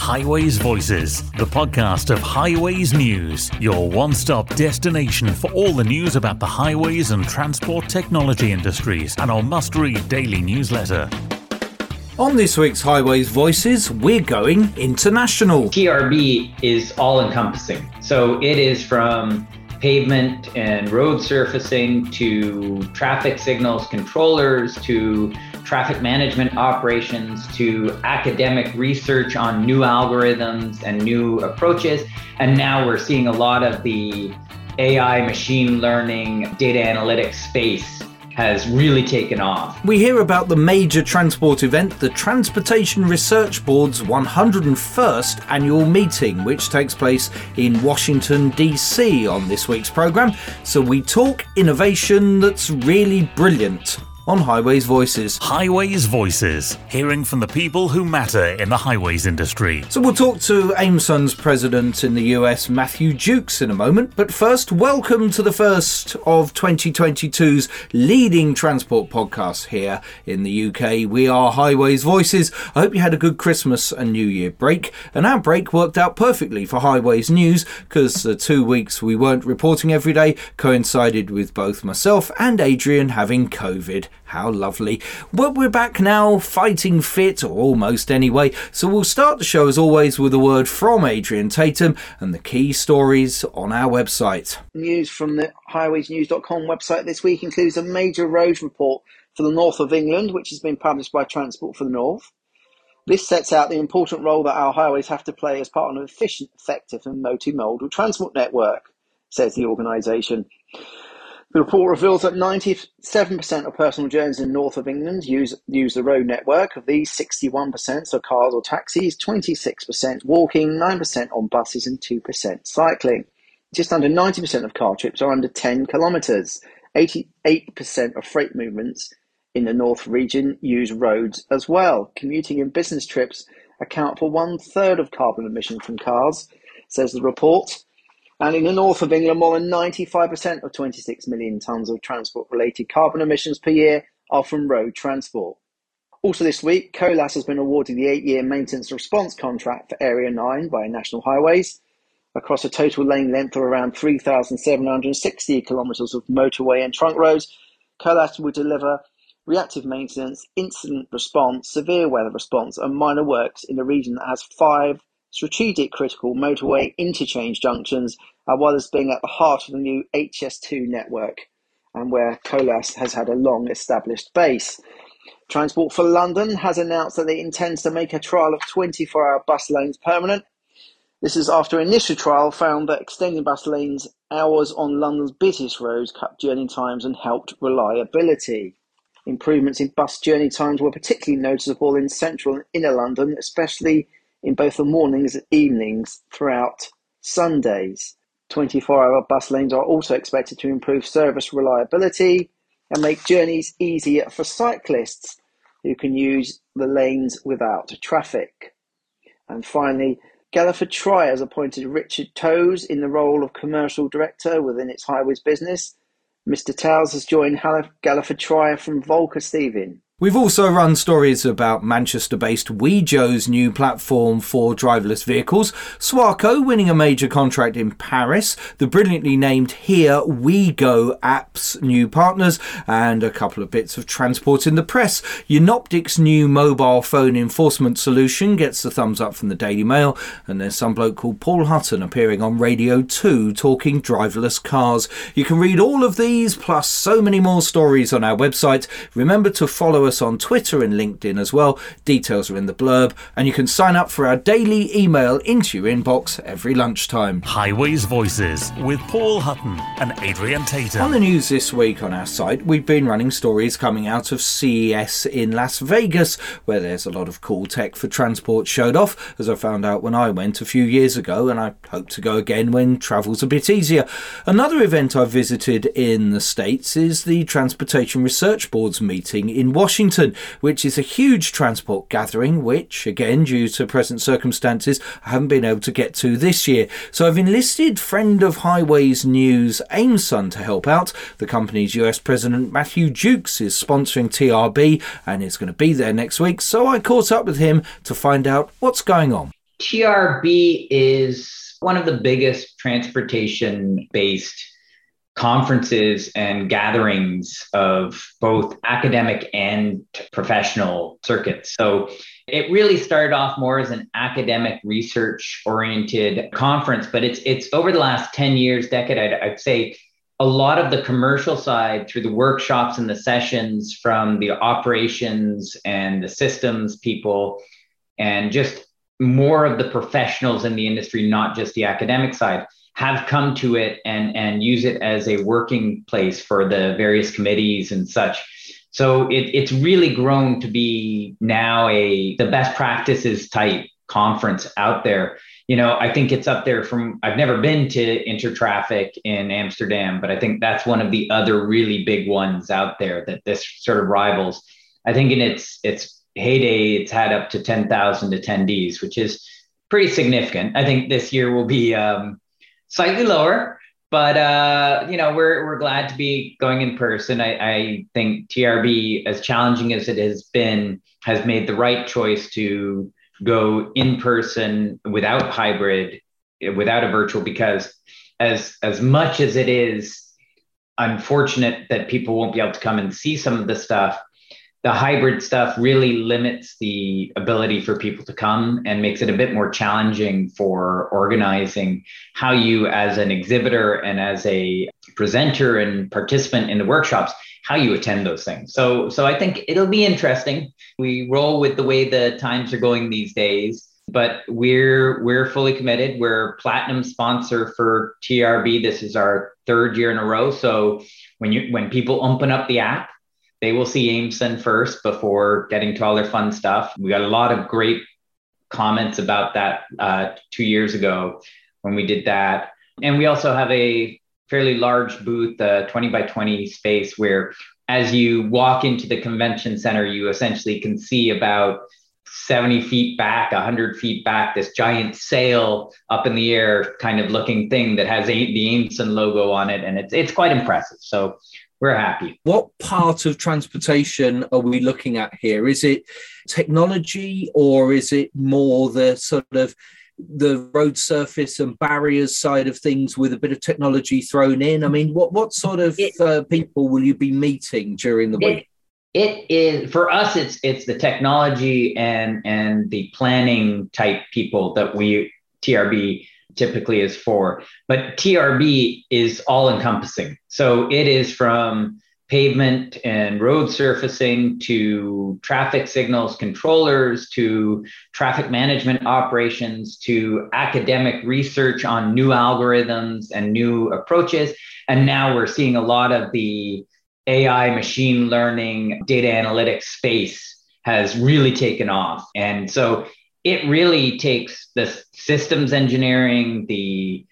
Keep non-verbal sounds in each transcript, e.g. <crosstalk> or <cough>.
Highways Voices, the podcast of Highways News, your one stop destination for all the news about the highways and transport technology industries, and our must read daily newsletter. On this week's Highways Voices, we're going international. TRB is all encompassing. So it is from pavement and road surfacing to traffic signals controllers to traffic management operations to academic research on new algorithms and new approaches. And now we're seeing a lot of the AI, machine learning, data analytics space has really taken off. We hear about the major transport event, the Transportation Research Board's 101st annual meeting, which takes place in Washington, D.C. on this week's programme. So we talk innovation that's really brilliant on Highways Voices. Highways Voices, hearing from the people who matter in the highways industry. So we'll talk to Aimsun's president in the US, Matthew Jukes, in a moment. But first, welcome to the first of 2022's leading transport podcasts here in the UK. We are Highways Voices. I hope you had a good Christmas and New Year break. And our break worked out perfectly for Highways News because the two weeks we weren't reporting every day coincided with both myself and Adrian having COVID. How lovely. Well, we're back now, fighting fit, or almost anyway. So we'll start the show as always with a word from Adrian Tatum and the key stories on our website. News from the highwaysnews.com website this week includes a major road report for the north of England, which has been published by Transport for the North. This sets out the important role that our highways have to play as part of an efficient, effective, and multimodal transport network, says the organisation. The report reveals that 97% of personal journeys in north of England use, use the road network. Of these, 61% are cars or taxis, 26% walking, 9% on buses, and 2% cycling. Just under 90% of car trips are under 10 kilometres. 88% of freight movements in the North region use roads as well. Commuting and business trips account for one third of carbon emissions from cars, says the report. And in the north of England, more than 95% of 26 million tonnes of transport related carbon emissions per year are from road transport. Also, this week, Colas has been awarded the eight year maintenance response contract for Area 9 by National Highways across a total lane length of around 3,760 kilometres of motorway and trunk roads. Colas will deliver reactive maintenance, incident response, severe weather response, and minor works in a region that has five strategic critical motorway interchange junctions, as well as being at the heart of the new HS2 network and where Colas has had a long established base. Transport for London has announced that it intends to make a trial of 24 hour bus lanes permanent. This is after initial trial found that extending bus lanes hours on London's busiest roads cut journey times and helped reliability. Improvements in bus journey times were particularly noticeable in central and inner London, especially in both the mornings and evenings throughout Sundays. 24 hour bus lanes are also expected to improve service reliability and make journeys easier for cyclists who can use the lanes without traffic. And finally, Galliford Try has appointed Richard Towes in the role of commercial director within its highways business. Mr. Towes has joined Galliford Try from VolkerStevin. We've also run stories about Manchester based Wejo's new platform for driverless vehicles, Swarco winning a major contract in Paris, the brilliantly named Here We Go app's new partners, and a couple of bits of transport in the press. Unoptic's new mobile phone enforcement solution gets the thumbs up from the Daily Mail, and there's some bloke called Paul Hutton appearing on Radio 2 talking driverless cars. You can read all of these plus so many more stories on our website. Remember to follow us us on Twitter and LinkedIn as well. Details are in the blurb, and you can sign up for our daily email into your inbox every lunchtime. Highways Voices with Paul Hutton and Adrian Tatum. On the news this week on our site, we've been running stories coming out of CES in Las Vegas, where there's a lot of cool tech for transport showed off, as I found out when I went a few years ago, and I hope to go again when travel's a bit easier. Another event I've visited in the States is the Transportation Research Board's meeting in Washington. Washington, which is a huge transport gathering, which, again, due to present circumstances, I haven't been able to get to this year. So I've enlisted friend of Highways News Aimsun to help out. The company's US President Matthew Jukes is sponsoring TRB and is going to be there next week. So I caught up with him to find out what's going on. TRB is one of the biggest transportation based conferences and gatherings of both academic and professional circuits. So it really started off more as an academic research oriented conference, but it's it's over the last 10 years, decade, I'd, I'd say a lot of the commercial side through the workshops and the sessions from the operations and the systems people and just more of the professionals in the industry, not just the academic side, have come to it and, and use it as a working place for the various committees and such. So it, it's really grown to be now a the best practices type conference out there. You know, I think it's up there from I've never been to Intertraffic in Amsterdam, but I think that's one of the other really big ones out there that this sort of rivals. I think in its its heyday, it's had up to 10,000 attendees, which is pretty significant. I think this year will be um, slightly lower, but uh, you know we're we're glad to be going in person. I, I think TRB, as challenging as it has been, has made the right choice to go in person without hybrid, without a virtual, because as as much as it is unfortunate that people won't be able to come and see some of the stuff the hybrid stuff really limits the ability for people to come and makes it a bit more challenging for organizing how you as an exhibitor and as a presenter and participant in the workshops how you attend those things. So so i think it'll be interesting. We roll with the way the times are going these days but we're we're fully committed. We're platinum sponsor for trb this is our third year in a row. So when you when people open up the app they will see Aimsun first before getting to all their fun stuff. We got a lot of great comments about that uh, two years ago when we did that. And we also have a fairly large booth, a 20 by 20 space where as you walk into the convention center, you essentially can see about 70 feet back, 100 feet back, this giant sail up in the air kind of looking thing that has a, the Aimsun logo on it. And it's, it's quite impressive. So we're happy. What part of transportation are we looking at here? Is it technology or is it more the sort of the road surface and barriers side of things with a bit of technology thrown in? I mean, what what sort of it, uh, people will you be meeting during the it, week? It is for us. It's it's the technology and and the planning type people that we TRB typically is for. But TRB is all encompassing. So it is from pavement and road surfacing to traffic signals controllers to traffic management operations to academic research on new algorithms and new approaches. And now we're seeing a lot of the AI machine learning data analytics space has really taken off. And so it really takes the systems engineering, the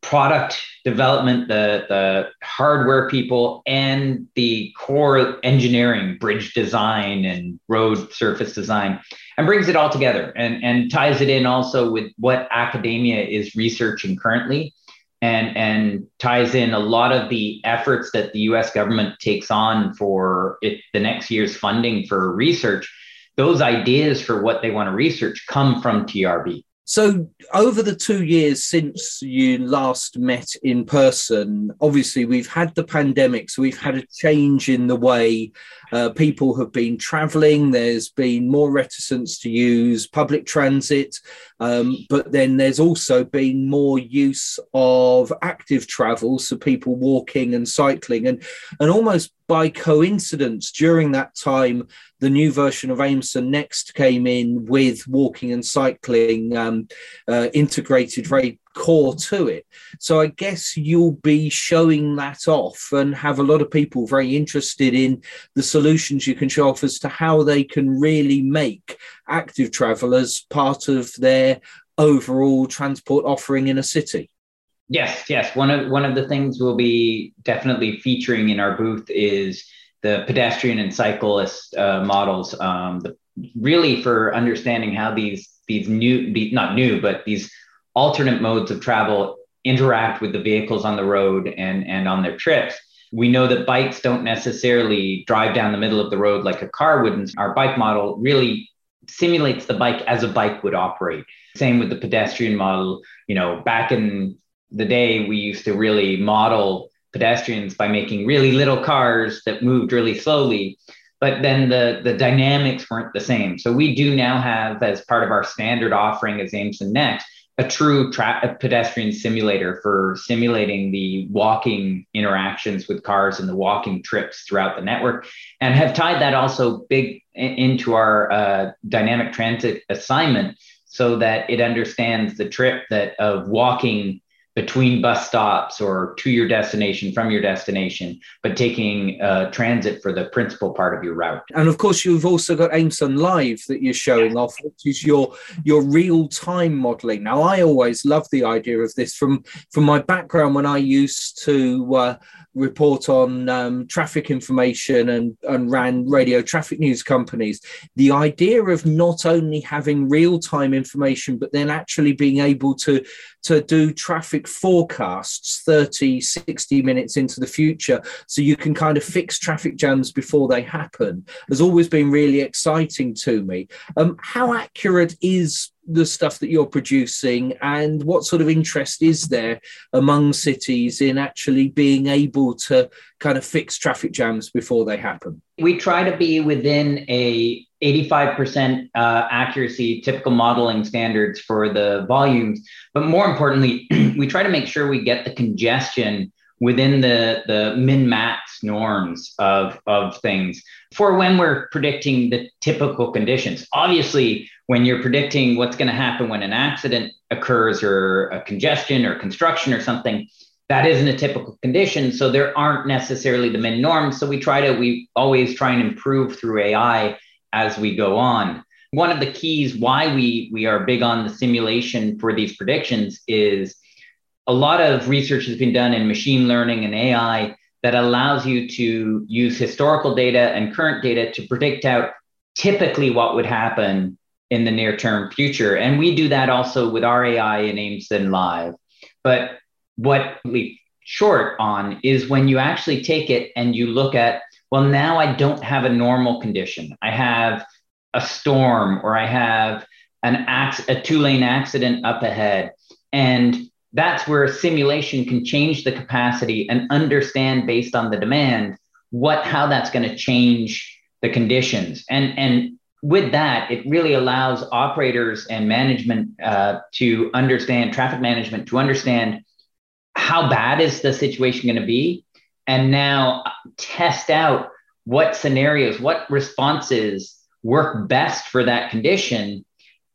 product development, the, the hardware people, and the core engineering, bridge design and road surface design, and brings it all together and, and ties it in also with what academia is researching currently. And, and ties in a lot of the efforts that the US government takes on for it, the next year's funding for research those ideas for what they want to research come from TRB. So, over the two years since you last met in person, obviously we've had the pandemic, so we've had a change in the way uh, people have been traveling. There's been more reticence to use public transit, um, but then there's also been more use of active travel, so people walking and cycling, and and almost by coincidence during that time the new version of Aimsun Next came in with walking and cycling um, uh, integrated very core to it. So I guess you'll be showing that off and have a lot of people very interested in the solutions you can show off as to how they can really make active travelers part of their overall transport offering in a city. Yes, yes. One of one of the things we'll be definitely featuring in our booth is the pedestrian and cyclist uh, models, um, the, really for understanding how these these new, not new, but these alternate modes of travel interact with the vehicles on the road and and on their trips. We know that bikes don't necessarily drive down the middle of the road like a car would. Our bike model really simulates the bike as a bike would operate. Same with the pedestrian model. You know, back in the day, we used to really model pedestrians by making really little cars that moved really slowly but then the the dynamics weren't the same so we do now have as part of our standard offering as Aimsun Next a true tra- a pedestrian simulator for simulating the walking interactions with cars and the walking trips throughout the network and have tied that also big into our uh, dynamic transit assignment so that it understands the trip that of walking between bus stops or to your destination from your destination, but taking uh, transit for the principal part of your route. And of course, you've also got Aimsun Live that you're showing off, which is your your real time modelling. Now, I always love the idea of this from from my background when I used to. Uh, report on um, traffic information and, and ran radio traffic news companies. The idea of not only having real time information, but then actually being able to, to do traffic forecasts 30, 60 minutes into the future so you can kind of fix traffic jams before they happen has always been really exciting to me. Um, how accurate is the stuff that you're producing and what sort of interest is there among cities in actually being able to kind of fix traffic jams before they happen we try to be within a 85% uh, accuracy typical modeling standards for the volumes but more importantly <clears throat> we try to make sure we get the congestion within the, the min max norms of, of things for when we're predicting the typical conditions. Obviously, when you're predicting what's going to happen when an accident occurs or a congestion or construction or something, that isn't a typical condition. So there aren't necessarily the min norms. So we try to, we always try and improve through AI as we go on. One of the keys why we, we are big on the simulation for these predictions is a lot of research has been done in machine learning and AI that allows you to use historical data and current data to predict out typically what would happen in the near term future. And we do that also with our AI in Aimsun Live. But what we short on is when you actually take it and you look at, well, now I don't have a normal condition. I have a storm or I have an ac- a two lane accident up ahead. And that's where a simulation can change the capacity and understand based on the demand what how that's going to change the conditions and and with that it really allows operators and management uh, to understand traffic management to understand how bad is the situation going to be and now uh, test out what scenarios what responses work best for that condition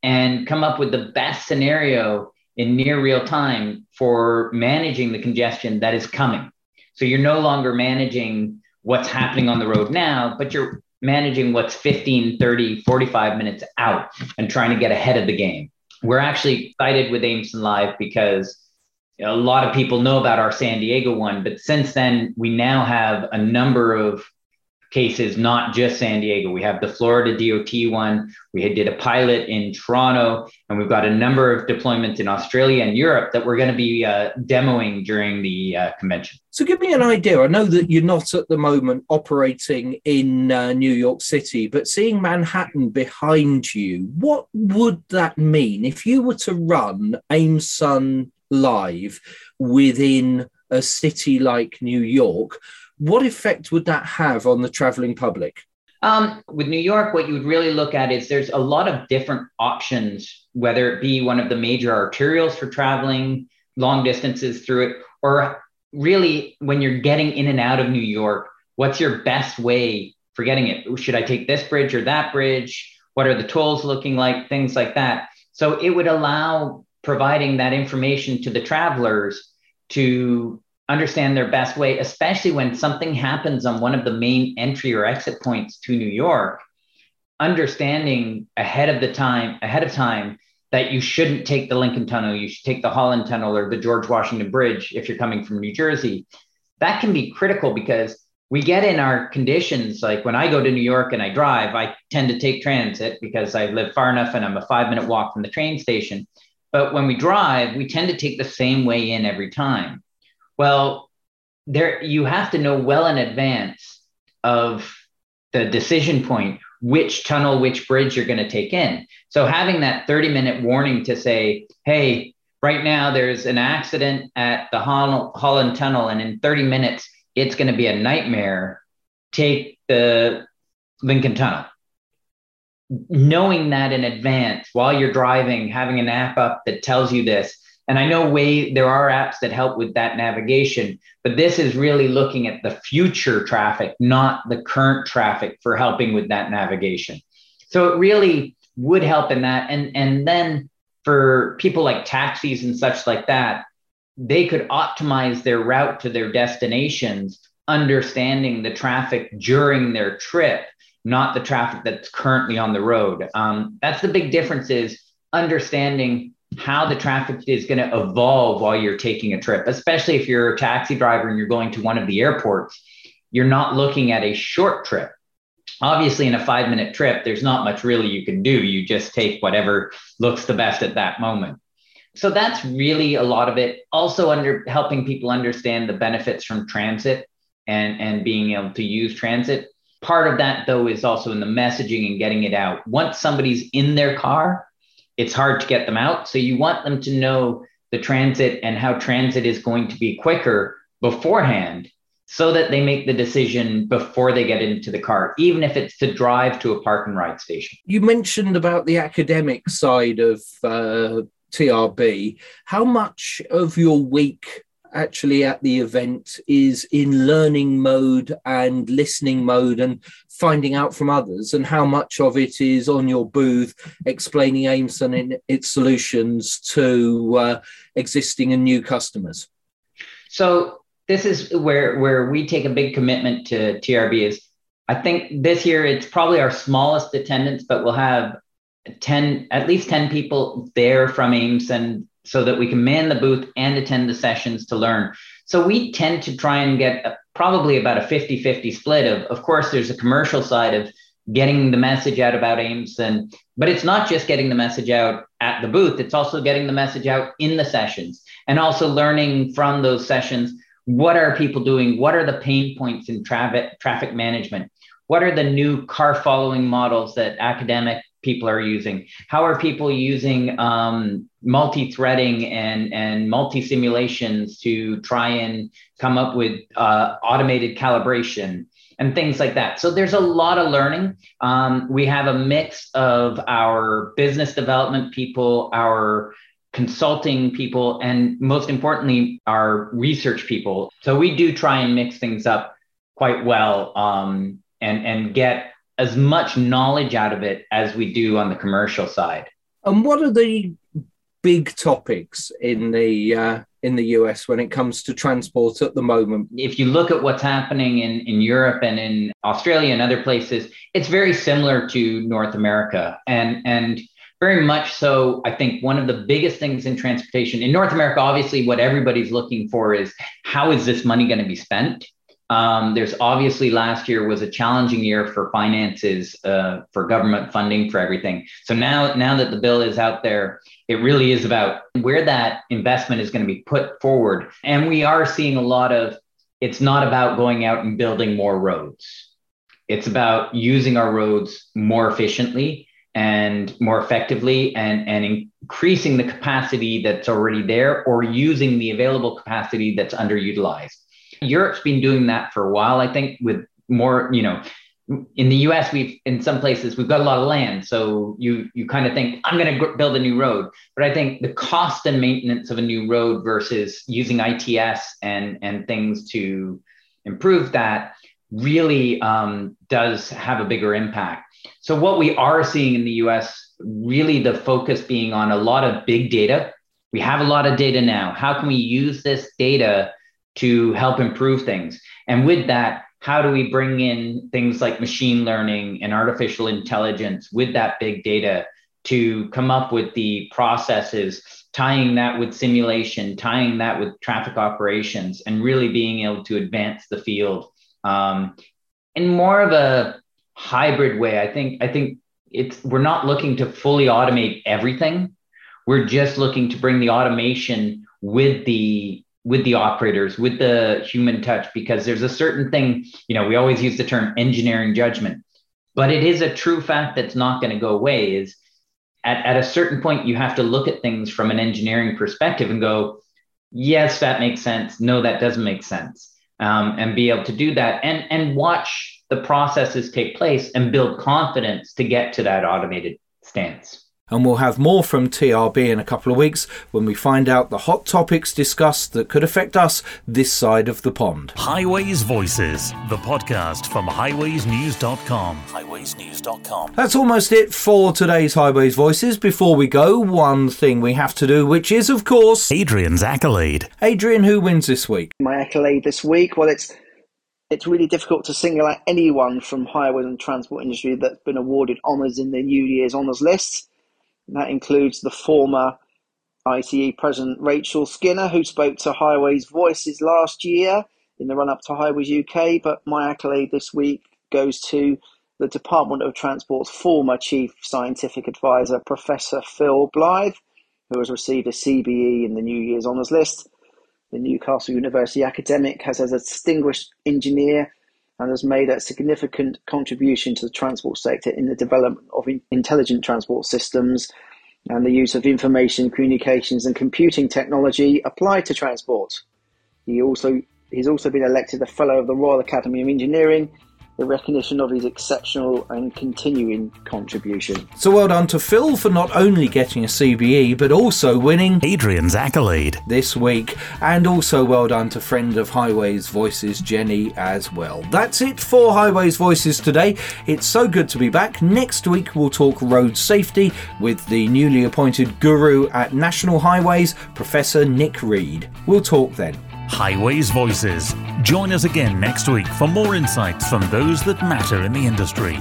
and come up with the best scenario in near real time for managing the congestion that is coming. So you're no longer managing what's happening on the road now, but you're managing what's 15, 30, 45 minutes out and trying to get ahead of the game. We're actually excited with Aimsun Live because a lot of people know about our San Diego one, but since then, we now have a number of cases, not just San Diego. We have the Florida DOT one. We did a pilot in Toronto, and we've got a number of deployments in Australia and Europe that we're going to be uh, demoing during the uh, convention. So, give me an idea. I know that you're not at the moment operating in uh, New York City, but seeing Manhattan behind you, what would that mean if you were to run Aimsun live within a city like New York? What effect would that have on the traveling public? Um, with New York, what you would really look at is there's a lot of different options, whether it be one of the major arterials for traveling long distances through it, or really when you're getting in and out of New York, what's your best way for getting it? Should I take this bridge or that bridge? What are the tolls looking like? Things like that. So it would allow providing that information to the travelers to understand their best way, especially when something happens on one of the main entry or exit points to New York, understanding ahead of the time, ahead of time that you shouldn't take the Lincoln Tunnel, you should take the Holland Tunnel or the George Washington Bridge if you're coming from New Jersey. That can be critical because we get in our conditions like when I go to New York and I drive, I tend to take transit because I live far enough and I'm a five minute walk from the train station. But when we drive, we tend to take the same way in every time. Well, there you have to know well in advance of the decision point which tunnel, which bridge you're going to take in. So having that 30 minute warning to say, hey, right now there's an accident at the Holland Tunnel, and in 30 minutes, it's going to be a nightmare. Take the Lincoln Tunnel. Knowing that in advance while you're driving, having an app up that tells you this. And I know way there are apps that help with that navigation, but this is really looking at the future traffic, not the current traffic for helping with that navigation. So it really would help in that. And and then for people like taxis and such like that, they could optimize their route to their destinations, understanding the traffic during their trip, not the traffic that's currently on the road. Um, that's the big difference is understanding how the traffic is going to evolve while you're taking a trip, especially if you're a taxi driver and you're going to one of the airports. You're not looking at a short trip obviously in a five minute trip there's not much really you can do you just take whatever looks the best at that moment so that's really a lot of it also under helping people understand the benefits from transit and and being able to use transit part of that though is also in the messaging and getting it out once somebody's in their car it's hard to get them out so you want them to know the transit and how transit is going to be quicker beforehand so that they make the decision before they get into the car, even if it's to drive to a park and ride station. You mentioned about the academic side of uh, TRB. How much of your week actually at the event is in learning mode and listening mode and finding out from others, and how much of it is on your booth explaining Aimsun and its solutions to uh, existing and new customers? So this is where where we take a big commitment to TRB is I think this year it's probably our smallest attendance, but we'll have 10 at least 10 people there from Aimsun so that we can man the booth and attend the sessions to learn. So we tend to try and get a, probably about a 50-50 split of of course there's a commercial side of getting the message out about Aimsun but it's not just getting the message out at the booth, it's also getting the message out in the sessions and also learning from those sessions what are people doing? What are the pain points in traffic traffic management? What are the new car following models that academic people are using? How are people using um, multi-threading and and multi-simulations to try and come up with uh, automated calibration and things like that? So there's a lot of learning. Um, we have a mix of our business development people, our consulting people, and most importantly, our research people. So we do try and mix things up quite well um, and, and get as much knowledge out of it as we do on the commercial side. And what are the big topics in the uh, in the US when it comes to transport at the moment? If you look at what's happening in, in Europe and in Australia and other places, it's very similar to North America. And and very much so. I think one of the biggest things in transportation in North America, obviously, what everybody's looking for is how is this money going to be spent? Um, there's obviously last year was a challenging year for finances uh, for government funding for everything. So now, now that the bill is out there, it really is about where that investment is going to be put forward. And we are seeing a lot of. It's not about going out and building more roads. It's about using our roads more efficiently and more effectively and, and increasing the capacity that's already there or using the available capacity that's underutilized. Europe's been doing that for a while, I think, with more, you know, in the US, we've in some places we've got a lot of land, so you you kind of think I'm going to build a new road. But I think the cost and maintenance of a new road versus using ITS and and things to improve that really um, does have a bigger impact. So, what we are seeing in the US, really the focus being on a lot of big data. We have a lot of data now. How can we use this data to help improve things? And with that, how do we bring in things like machine learning and artificial intelligence with that big data to come up with the processes, tying that with simulation, tying that with traffic operations, and really being able to advance the field um, in more of a hybrid way. I think I think it's we're not looking to fully automate everything. We're just looking to bring the automation with the with the operators, with the human touch, because there's a certain thing, you know, we always use the term engineering judgment. But it is a true fact that's not going to go away is at, at a certain point, you have to look at things from an engineering perspective and go, yes, that makes sense. No, that doesn't make sense. Um, and be able to do that and, and watch the processes take place and build confidence to get to that automated stance. And we'll have more from TRB in a couple of weeks when we find out the hot topics discussed that could affect us this side of the pond. Highways Voices, the podcast from highwaysnews.com. Highwaysnews.com. That's almost it for today's Highways Voices. Before we go, one thing we have to do, which is, of course, Adrian's accolade. Adrian, who wins this week? My accolade this week, well, it's it's really difficult to single out anyone from highways and transport industry that's been awarded honours in the New Year's honours list. That includes the former ICE President Rachel Skinner, who spoke to Highways Voices last year in the run up to Highways UK. But my accolade this week goes to the Department of Transport's former Chief Scientific Advisor, Professor Phil Blythe, who has received a CBE in the New Year's Honours list. The Newcastle University academic has as a distinguished engineer and has made a significant contribution to the transport sector in the development of intelligent transport systems and the use of information, communications, and computing technology applied to transport. He also he's also been elected a fellow of the Royal Academy of Engineering the recognition of his exceptional and continuing contribution. So well done to Phil for not only getting a CBE but also winning Adrian's accolade this week, and also well done to friend of Highways Voices Jenny as well. That's it for Highways Voices today. It's so good to be back. Next week we'll talk road safety with the newly appointed guru at National Highways, Professor Nick Reed. We'll talk then. Highways Voices. Join us again next week for more insights from those that matter in the industry.